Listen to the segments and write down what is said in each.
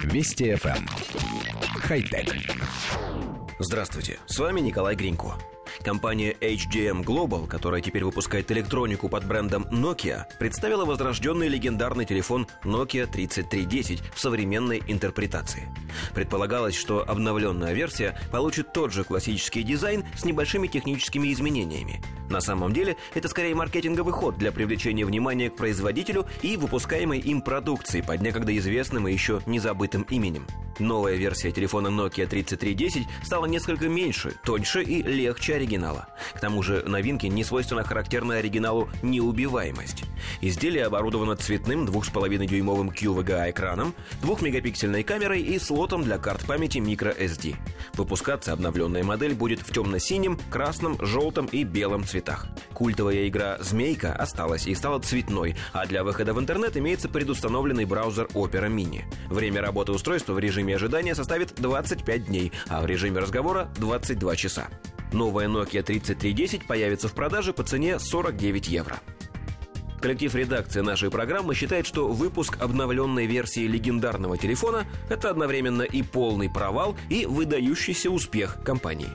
Вести FM. Эм. Хай-тек. Здравствуйте, с вами Николай Гринько. Компания HDM Global, которая теперь выпускает электронику под брендом Nokia, представила возрожденный легендарный телефон Nokia 3310 в современной интерпретации. Предполагалось, что обновленная версия получит тот же классический дизайн с небольшими техническими изменениями. На самом деле, это скорее маркетинговый ход для привлечения внимания к производителю и выпускаемой им продукции под некогда известным и еще незабытым именем. Новая версия телефона Nokia 3310 стала несколько меньше, тоньше и легче оригинала. К тому же новинке не свойственна характерная оригиналу неубиваемость. Изделие оборудовано цветным 2,5-дюймовым QVGA-экраном, 2-мегапиксельной камерой и слотом для карт памяти microSD. Выпускаться обновленная модель будет в темно-синем, красном, желтом и белом цветах. Культовая игра «Змейка» осталась и стала цветной, а для выхода в интернет имеется предустановленный браузер Opera Mini. Время работы устройства в режиме ожидания составит 25 дней, а в режиме разговора 22 часа. Новая Nokia 3310 появится в продаже по цене 49 евро. Коллектив редакции нашей программы считает, что выпуск обновленной версии легендарного телефона – это одновременно и полный провал, и выдающийся успех компании.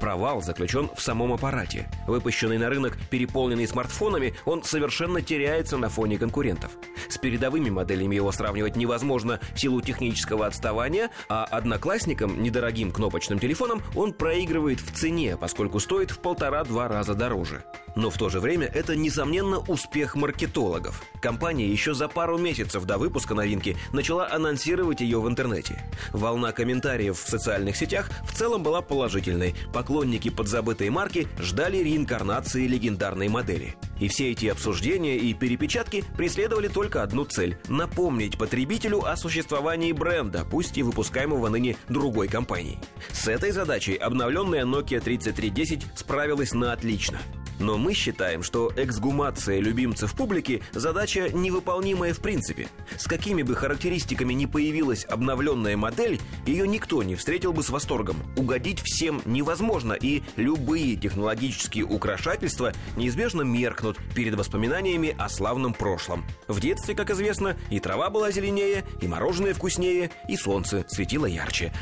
Провал заключен в самом аппарате. Выпущенный на рынок, переполненный смартфонами, он совершенно теряется на фоне конкурентов. С передовыми моделями его сравнивать невозможно в силу технического отставания, а одноклассникам, недорогим кнопочным телефоном, он проигрывает в цене, поскольку стоит в полтора-два раза дороже. Но в то же время это, несомненно, успех маркетологов. Компания еще за пару месяцев до выпуска новинки начала анонсировать ее в интернете. Волна комментариев в социальных сетях в целом была положительной. Поклонники подзабытой марки ждали реинкарнации легендарной модели. И все эти обсуждения и перепечатки преследовали только одну цель – напомнить потребителю о существовании бренда, пусть и выпускаемого ныне другой компанией. С этой задачей обновленная Nokia 3310 справилась на отлично. Но мы считаем, что эксгумация любимцев публики – задача невыполнимая в принципе. С какими бы характеристиками ни появилась обновленная модель, ее никто не встретил бы с восторгом. Угодить всем невозможно, и любые технологические украшательства неизбежно меркнут перед воспоминаниями о славном прошлом. В детстве, как известно, и трава была зеленее, и мороженое вкуснее, и солнце светило ярче.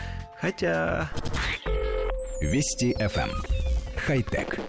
Хотя... Вести FM. Эм. Хай-тек.